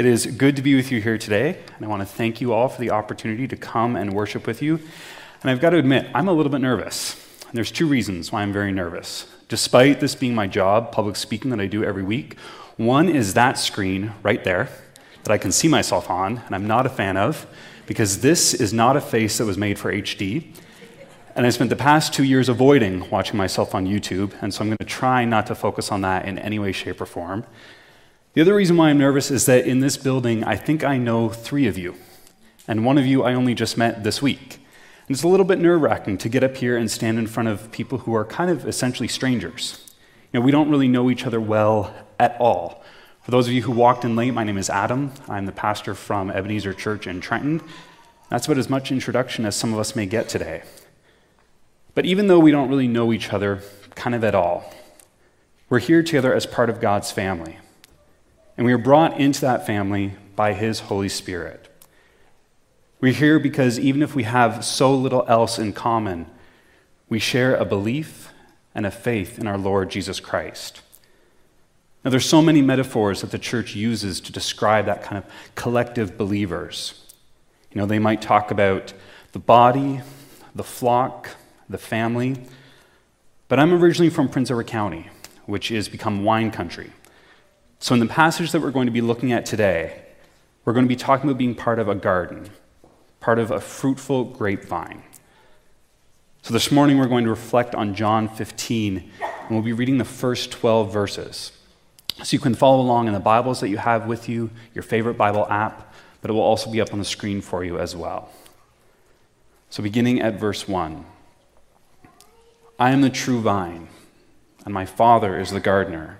It is good to be with you here today, and I want to thank you all for the opportunity to come and worship with you. And I've got to admit, I'm a little bit nervous. And there's two reasons why I'm very nervous. Despite this being my job, public speaking that I do every week, one is that screen right there that I can see myself on, and I'm not a fan of, because this is not a face that was made for HD. And I spent the past two years avoiding watching myself on YouTube, and so I'm going to try not to focus on that in any way, shape, or form. The other reason why I'm nervous is that in this building, I think I know three of you, and one of you I only just met this week. And it's a little bit nerve wracking to get up here and stand in front of people who are kind of essentially strangers. You know, we don't really know each other well at all. For those of you who walked in late, my name is Adam. I'm the pastor from Ebenezer Church in Trenton. That's about as much introduction as some of us may get today. But even though we don't really know each other kind of at all, we're here together as part of God's family. And we are brought into that family by His Holy Spirit. We're here because even if we have so little else in common, we share a belief and a faith in our Lord Jesus Christ. Now, there's so many metaphors that the church uses to describe that kind of collective believers. You know, they might talk about the body, the flock, the family. But I'm originally from Prince Edward County, which is become wine country. So, in the passage that we're going to be looking at today, we're going to be talking about being part of a garden, part of a fruitful grapevine. So, this morning we're going to reflect on John 15, and we'll be reading the first 12 verses. So, you can follow along in the Bibles that you have with you, your favorite Bible app, but it will also be up on the screen for you as well. So, beginning at verse 1 I am the true vine, and my Father is the gardener.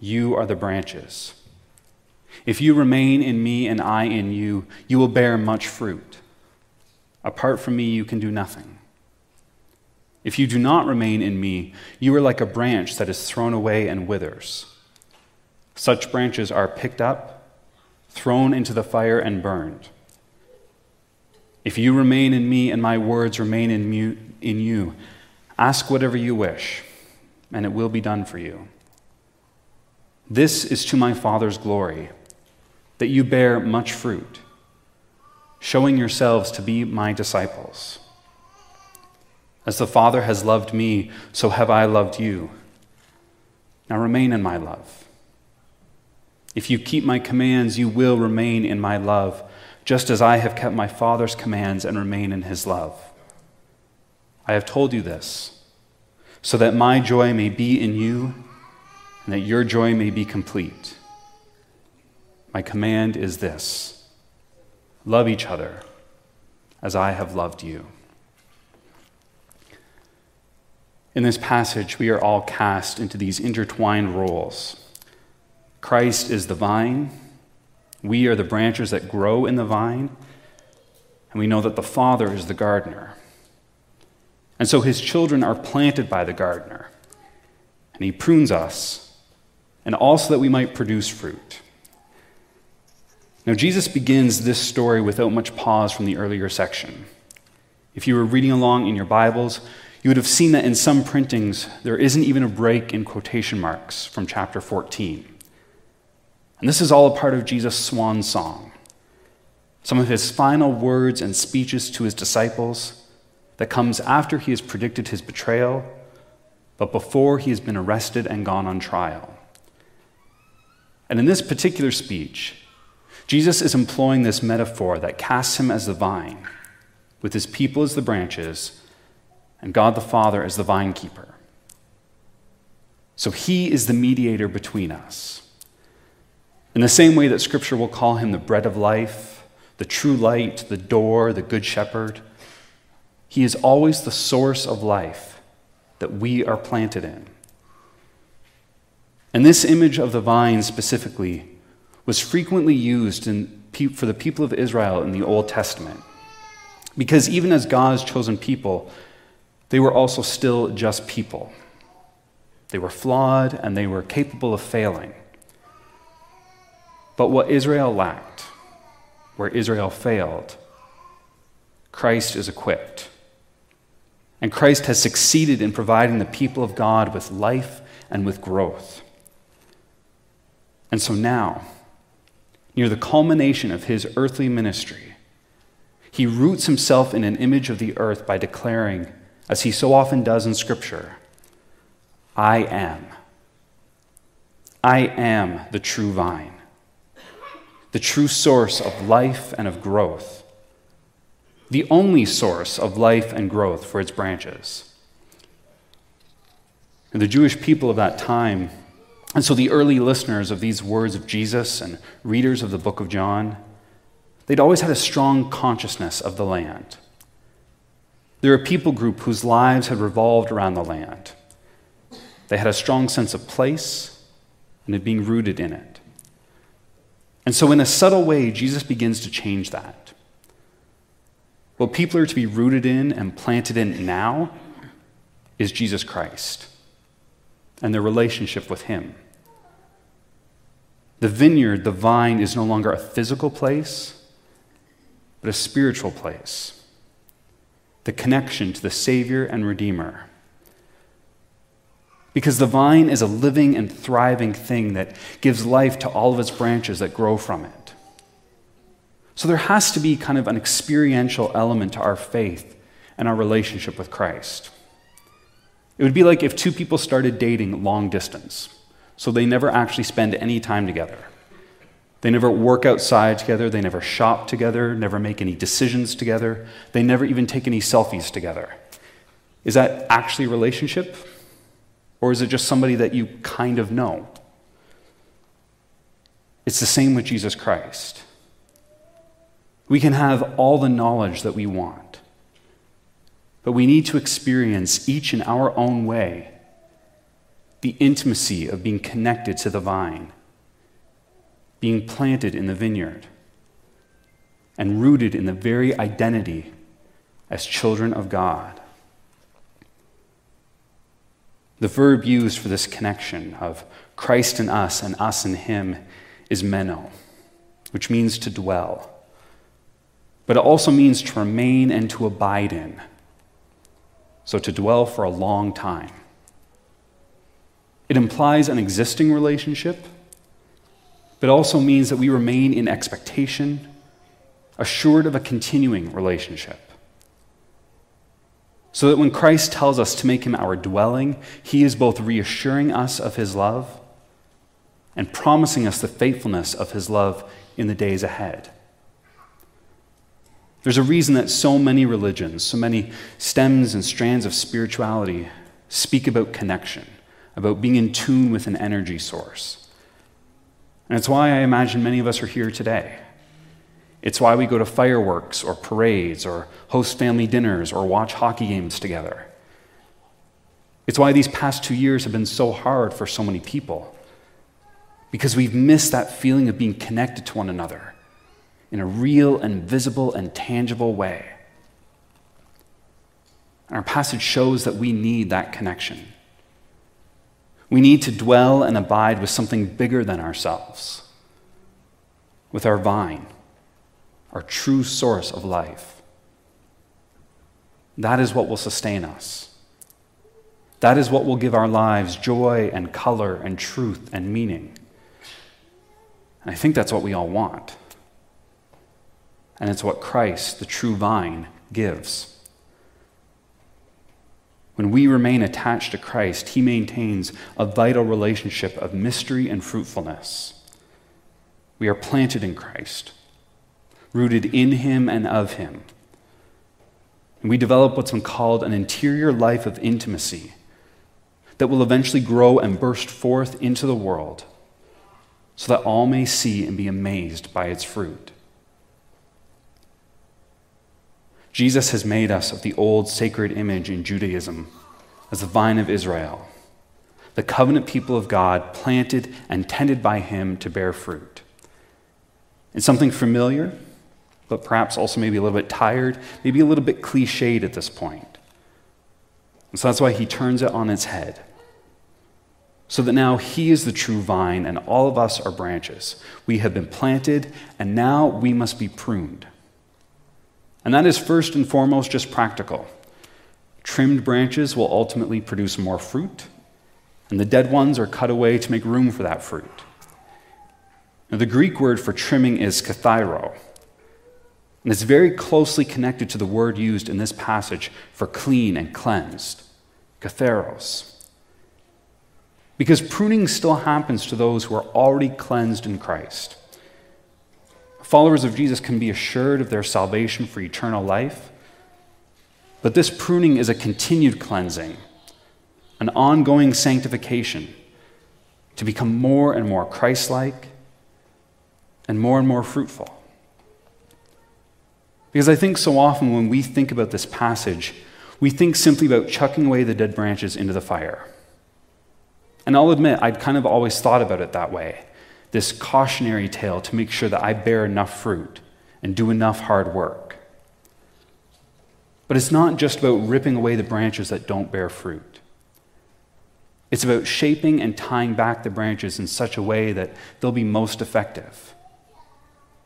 you are the branches. If you remain in me and I in you, you will bear much fruit. Apart from me, you can do nothing. If you do not remain in me, you are like a branch that is thrown away and withers. Such branches are picked up, thrown into the fire, and burned. If you remain in me and my words remain in, you, ask whatever you wish, and it will be done for you. This is to my Father's glory, that you bear much fruit, showing yourselves to be my disciples. As the Father has loved me, so have I loved you. Now remain in my love. If you keep my commands, you will remain in my love, just as I have kept my Father's commands and remain in his love. I have told you this, so that my joy may be in you and that your joy may be complete. My command is this love each other as I have loved you. In this passage, we are all cast into these intertwined roles. Christ is the vine, we are the branches that grow in the vine, and we know that the Father is the gardener. And so his children are planted by the gardener, and he prunes us and also that we might produce fruit. Now, Jesus begins this story without much pause from the earlier section. If you were reading along in your Bibles, you would have seen that in some printings, there isn't even a break in quotation marks from chapter 14. And this is all a part of Jesus' swan song, some of his final words and speeches to his disciples that comes after he has predicted his betrayal, but before he has been arrested and gone on trial. And in this particular speech, Jesus is employing this metaphor that casts him as the vine, with his people as the branches, and God the Father as the vine keeper. So he is the mediator between us. In the same way that Scripture will call him the bread of life, the true light, the door, the good shepherd, he is always the source of life that we are planted in. And this image of the vine specifically was frequently used in, for the people of Israel in the Old Testament. Because even as God's chosen people, they were also still just people. They were flawed and they were capable of failing. But what Israel lacked, where Israel failed, Christ is equipped. And Christ has succeeded in providing the people of God with life and with growth. And so now, near the culmination of his earthly ministry, he roots himself in an image of the earth by declaring, as he so often does in Scripture, I am. I am the true vine, the true source of life and of growth, the only source of life and growth for its branches. And the Jewish people of that time and so the early listeners of these words of Jesus and readers of the book of John, they'd always had a strong consciousness of the land. They're a people group whose lives had revolved around the land. They had a strong sense of place and of being rooted in it. And so, in a subtle way, Jesus begins to change that. What people are to be rooted in and planted in now is Jesus Christ and their relationship with Him. The vineyard, the vine, is no longer a physical place, but a spiritual place. The connection to the Savior and Redeemer. Because the vine is a living and thriving thing that gives life to all of its branches that grow from it. So there has to be kind of an experiential element to our faith and our relationship with Christ. It would be like if two people started dating long distance, so they never actually spend any time together. They never work outside together, they never shop together, never make any decisions together, they never even take any selfies together. Is that actually a relationship? Or is it just somebody that you kind of know? It's the same with Jesus Christ. We can have all the knowledge that we want. But we need to experience each in our own way the intimacy of being connected to the vine, being planted in the vineyard, and rooted in the very identity as children of God. The verb used for this connection of Christ in us and us in him is meno, which means to dwell. But it also means to remain and to abide in so to dwell for a long time. It implies an existing relationship, but also means that we remain in expectation, assured of a continuing relationship. So that when Christ tells us to make him our dwelling, he is both reassuring us of his love and promising us the faithfulness of his love in the days ahead. There's a reason that so many religions, so many stems and strands of spirituality speak about connection, about being in tune with an energy source. And it's why I imagine many of us are here today. It's why we go to fireworks or parades or host family dinners or watch hockey games together. It's why these past two years have been so hard for so many people. Because we've missed that feeling of being connected to one another in a real and visible and tangible way. And our passage shows that we need that connection. We need to dwell and abide with something bigger than ourselves, with our vine, our true source of life. That is what will sustain us. That is what will give our lives joy and color and truth and meaning. And I think that's what we all want and it's what Christ, the true vine, gives. When we remain attached to Christ, He maintains a vital relationship of mystery and fruitfulness. We are planted in Christ, rooted in Him and of Him. And we develop what's been called an interior life of intimacy that will eventually grow and burst forth into the world so that all may see and be amazed by its fruit. Jesus has made us of the old sacred image in Judaism as the vine of Israel, the covenant people of God planted and tended by him to bear fruit. It's something familiar, but perhaps also maybe a little bit tired, maybe a little bit cliched at this point. And so that's why he turns it on its head. So that now he is the true vine and all of us are branches. We have been planted and now we must be pruned. And that is first and foremost just practical. Trimmed branches will ultimately produce more fruit, and the dead ones are cut away to make room for that fruit. Now, the Greek word for trimming is kathairo, and it's very closely connected to the word used in this passage for clean and cleansed, katharos. Because pruning still happens to those who are already cleansed in Christ. Followers of Jesus can be assured of their salvation for eternal life, but this pruning is a continued cleansing, an ongoing sanctification to become more and more Christ like and more and more fruitful. Because I think so often when we think about this passage, we think simply about chucking away the dead branches into the fire. And I'll admit, I'd kind of always thought about it that way this cautionary tale to make sure that I bear enough fruit and do enough hard work. But it's not just about ripping away the branches that don't bear fruit. It's about shaping and tying back the branches in such a way that they'll be most effective.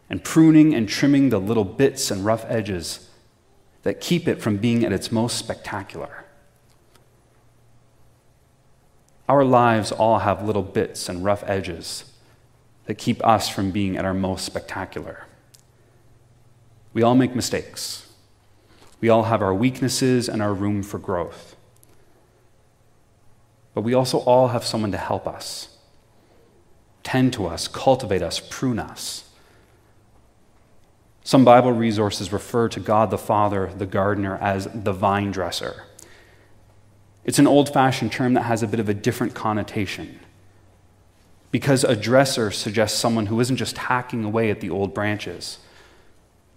And pruning and trimming the little bits and rough edges that keep it from being at its most spectacular. Our lives all have little bits and rough edges that keep us from being at our most spectacular. We all make mistakes. We all have our weaknesses and our room for growth. But we also all have someone to help us, tend to us, cultivate us, prune us. Some Bible resources refer to God the Father, the gardener, as the vine dresser. It's an old fashioned term that has a bit of a different connotation. Because a dresser suggests someone who isn't just hacking away at the old branches,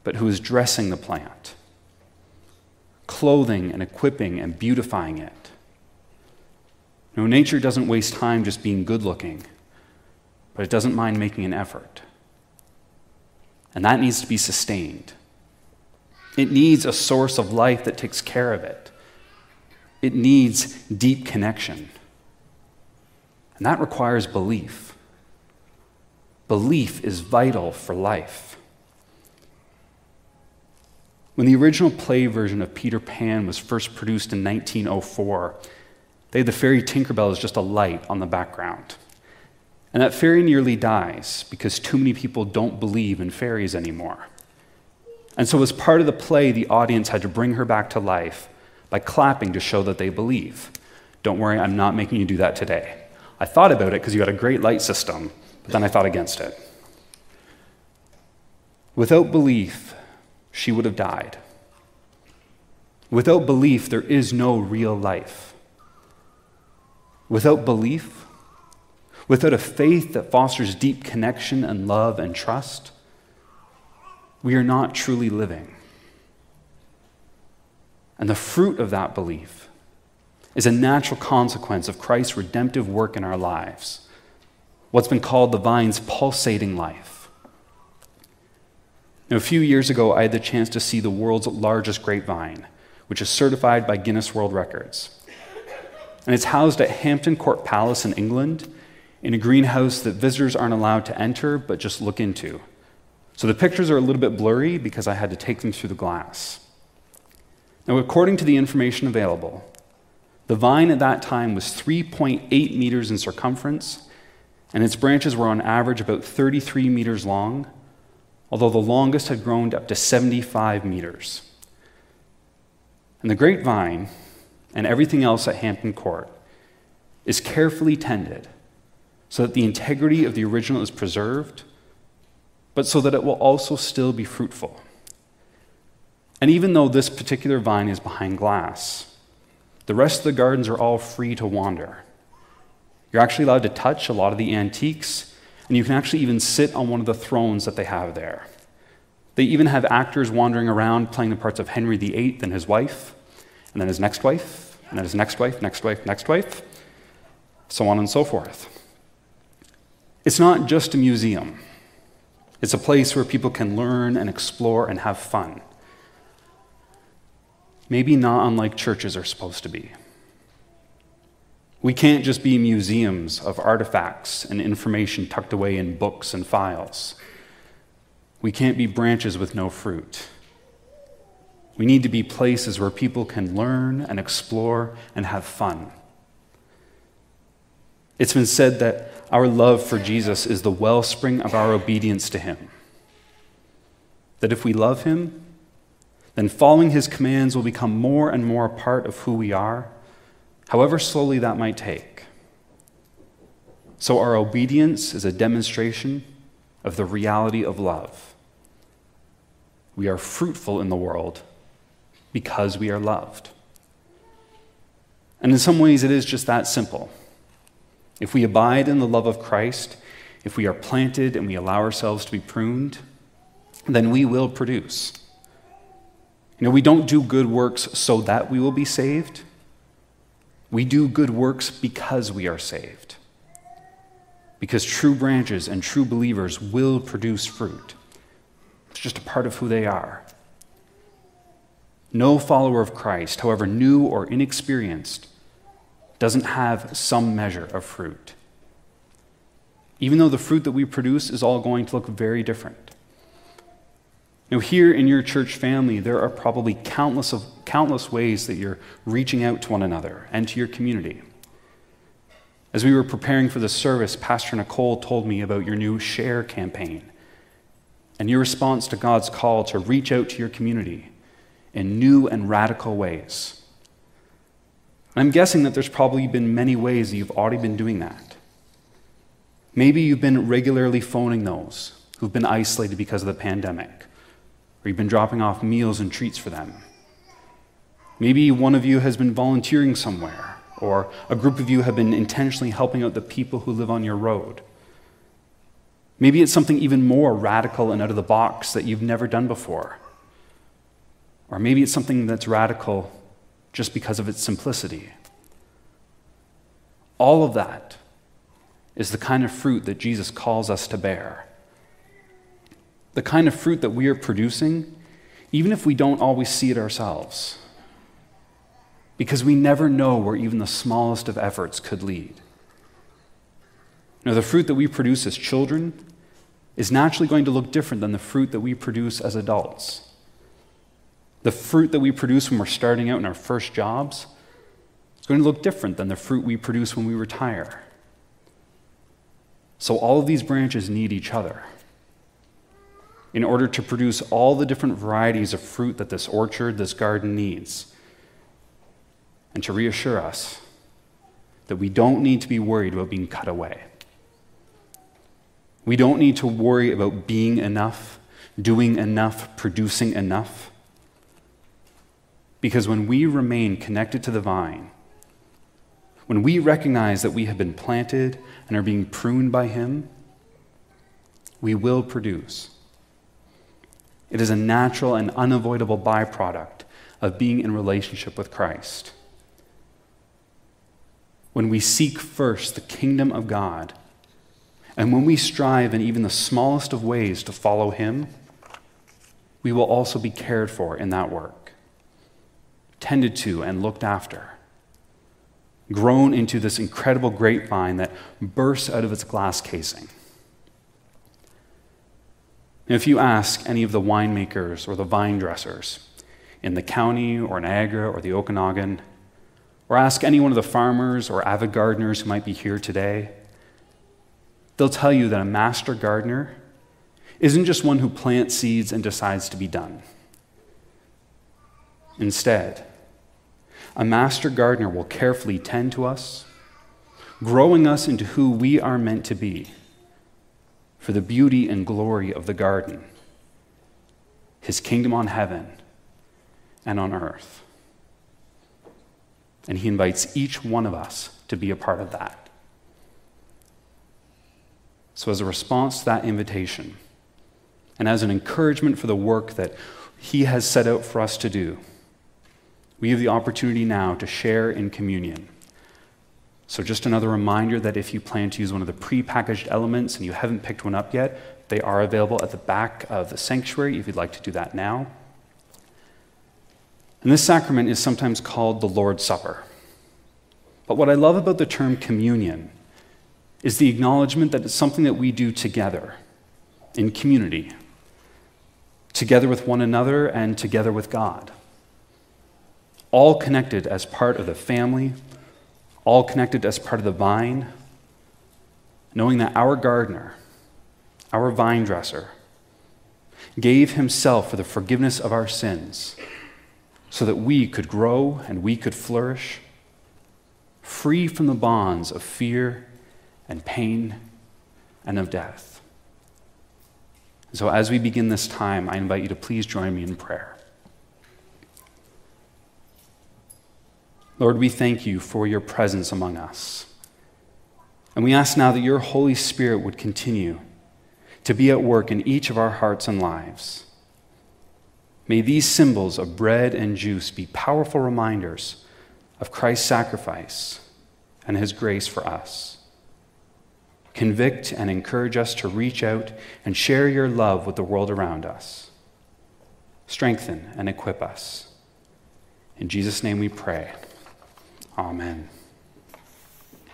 but who is dressing the plant, clothing and equipping and beautifying it. No, nature doesn't waste time just being good looking, but it doesn't mind making an effort. And that needs to be sustained. It needs a source of life that takes care of it. It needs deep connection. And that requires belief. Belief is vital for life. When the original play version of Peter Pan was first produced in 1904, they had the fairy Tinkerbell as just a light on the background. And that fairy nearly dies because too many people don't believe in fairies anymore. And so, as part of the play, the audience had to bring her back to life by clapping to show that they believe. Don't worry, I'm not making you do that today. I thought about it because you had a great light system, but then I thought against it. Without belief, she would have died. Without belief, there is no real life. Without belief, without a faith that fosters deep connection and love and trust, we are not truly living. And the fruit of that belief is a natural consequence of Christ's redemptive work in our lives, what's been called the vine's pulsating life. Now, a few years ago, I had the chance to see the world's largest grapevine, which is certified by Guinness World Records. And it's housed at Hampton Court Palace in England in a greenhouse that visitors aren't allowed to enter but just look into. So the pictures are a little bit blurry because I had to take them through the glass. Now, according to the information available, the vine at that time was 3.8 meters in circumference, and its branches were on average about 33 meters long, although the longest had grown up to 75 meters. And the grapevine and everything else at Hampton Court is carefully tended so that the integrity of the original is preserved, but so that it will also still be fruitful. And even though this particular vine is behind glass, the rest of the gardens are all free to wander. You're actually allowed to touch a lot of the antiques, and you can actually even sit on one of the thrones that they have there. They even have actors wandering around playing the parts of Henry VIII and his wife, and then his next wife, and then his next wife, next wife, next wife, so on and so forth. It's not just a museum, It's a place where people can learn and explore and have fun. Maybe not unlike churches are supposed to be. We can't just be museums of artifacts and information tucked away in books and files. We can't be branches with no fruit. We need to be places where people can learn and explore and have fun. It's been said that our love for Jesus is the wellspring of our obedience to him. That if we love him, then following his commands will become more and more a part of who we are however slowly that might take. So, our obedience is a demonstration of the reality of love. We are fruitful in the world because we are loved. And in some ways, it is just that simple. If we abide in the love of Christ, if we are planted and we allow ourselves to be pruned, then we will produce. You know, we don't do good works so that we will be saved. We do good works because we are saved. Because true branches and true believers will produce fruit. It's just a part of who they are. No follower of Christ, however new or inexperienced, doesn't have some measure of fruit. Even though the fruit that we produce is all going to look very different. Now, here in your church family, there are probably countless, of, countless ways that you're reaching out to one another and to your community. As we were preparing for the service, Pastor Nicole told me about your new Share campaign and your response to God's call to reach out to your community in new and radical ways. I'm guessing that there's probably been many ways that you've already been doing that. Maybe you've been regularly phoning those who've been isolated because of the pandemic or you've been dropping off meals and treats for them. Maybe one of you has been volunteering somewhere, or a group of you have been intentionally helping out the people who live on your road. Maybe it's something even more radical and out of the box that you've never done before. Or maybe it's something that's radical just because of its simplicity. All of that is the kind of fruit that Jesus calls us to bear the kind of fruit that we are producing, even if we don't always see it ourselves. Because we never know where even the smallest of efforts could lead. Now, the fruit that we produce as children is naturally going to look different than the fruit that we produce as adults. The fruit that we produce when we're starting out in our first jobs is going to look different than the fruit we produce when we retire. So, all of these branches need each other in order to produce all the different varieties of fruit that this orchard, this garden needs. And to reassure us that we don't need to be worried about being cut away. We don't need to worry about being enough, doing enough, producing enough. Because when we remain connected to the vine, when we recognize that we have been planted and are being pruned by Him, we will produce. It is a natural and unavoidable byproduct of being in relationship with Christ. When we seek first the kingdom of God, and when we strive in even the smallest of ways to follow Him, we will also be cared for in that work, tended to and looked after, grown into this incredible grapevine that bursts out of its glass casing. If you ask any of the winemakers or the vine dressers in the county or Niagara or the Okanagan, or ask any one of the farmers or avid gardeners who might be here today, they'll tell you that a master gardener isn't just one who plants seeds and decides to be done. Instead, a master gardener will carefully tend to us, growing us into who we are meant to be for the beauty and glory of the garden, his kingdom on heaven and on earth. And he invites each one of us to be a part of that. So, as a response to that invitation, and as an encouragement for the work that he has set out for us to do, we have the opportunity now to share in communion. So, just another reminder that if you plan to use one of the prepackaged elements and you haven't picked one up yet, They are available at the back of the sanctuary if you'd like to do that now. And this sacrament is sometimes called the Lord's Supper. But what I love about the term communion is the acknowledgement that it's something that we do together in community, together with one another and together with God. All connected as part of the family, all connected as part of the vine, knowing that our gardener, our vine dresser, gave himself for the forgiveness of our sins so that we could grow and we could flourish, free from the bonds of fear and pain and of death. So, as we begin this time, I invite you to please join me in prayer. Lord, we thank you for your presence among us. And we ask now that your Holy Spirit would continue to be at work in each of our hearts and lives. May these symbols of bread and juice be powerful reminders of Christ's sacrifice and his grace for us. Convict and encourage us to reach out and share your love with the world around us. Strengthen and equip us. In Jesus' name we pray. Amen.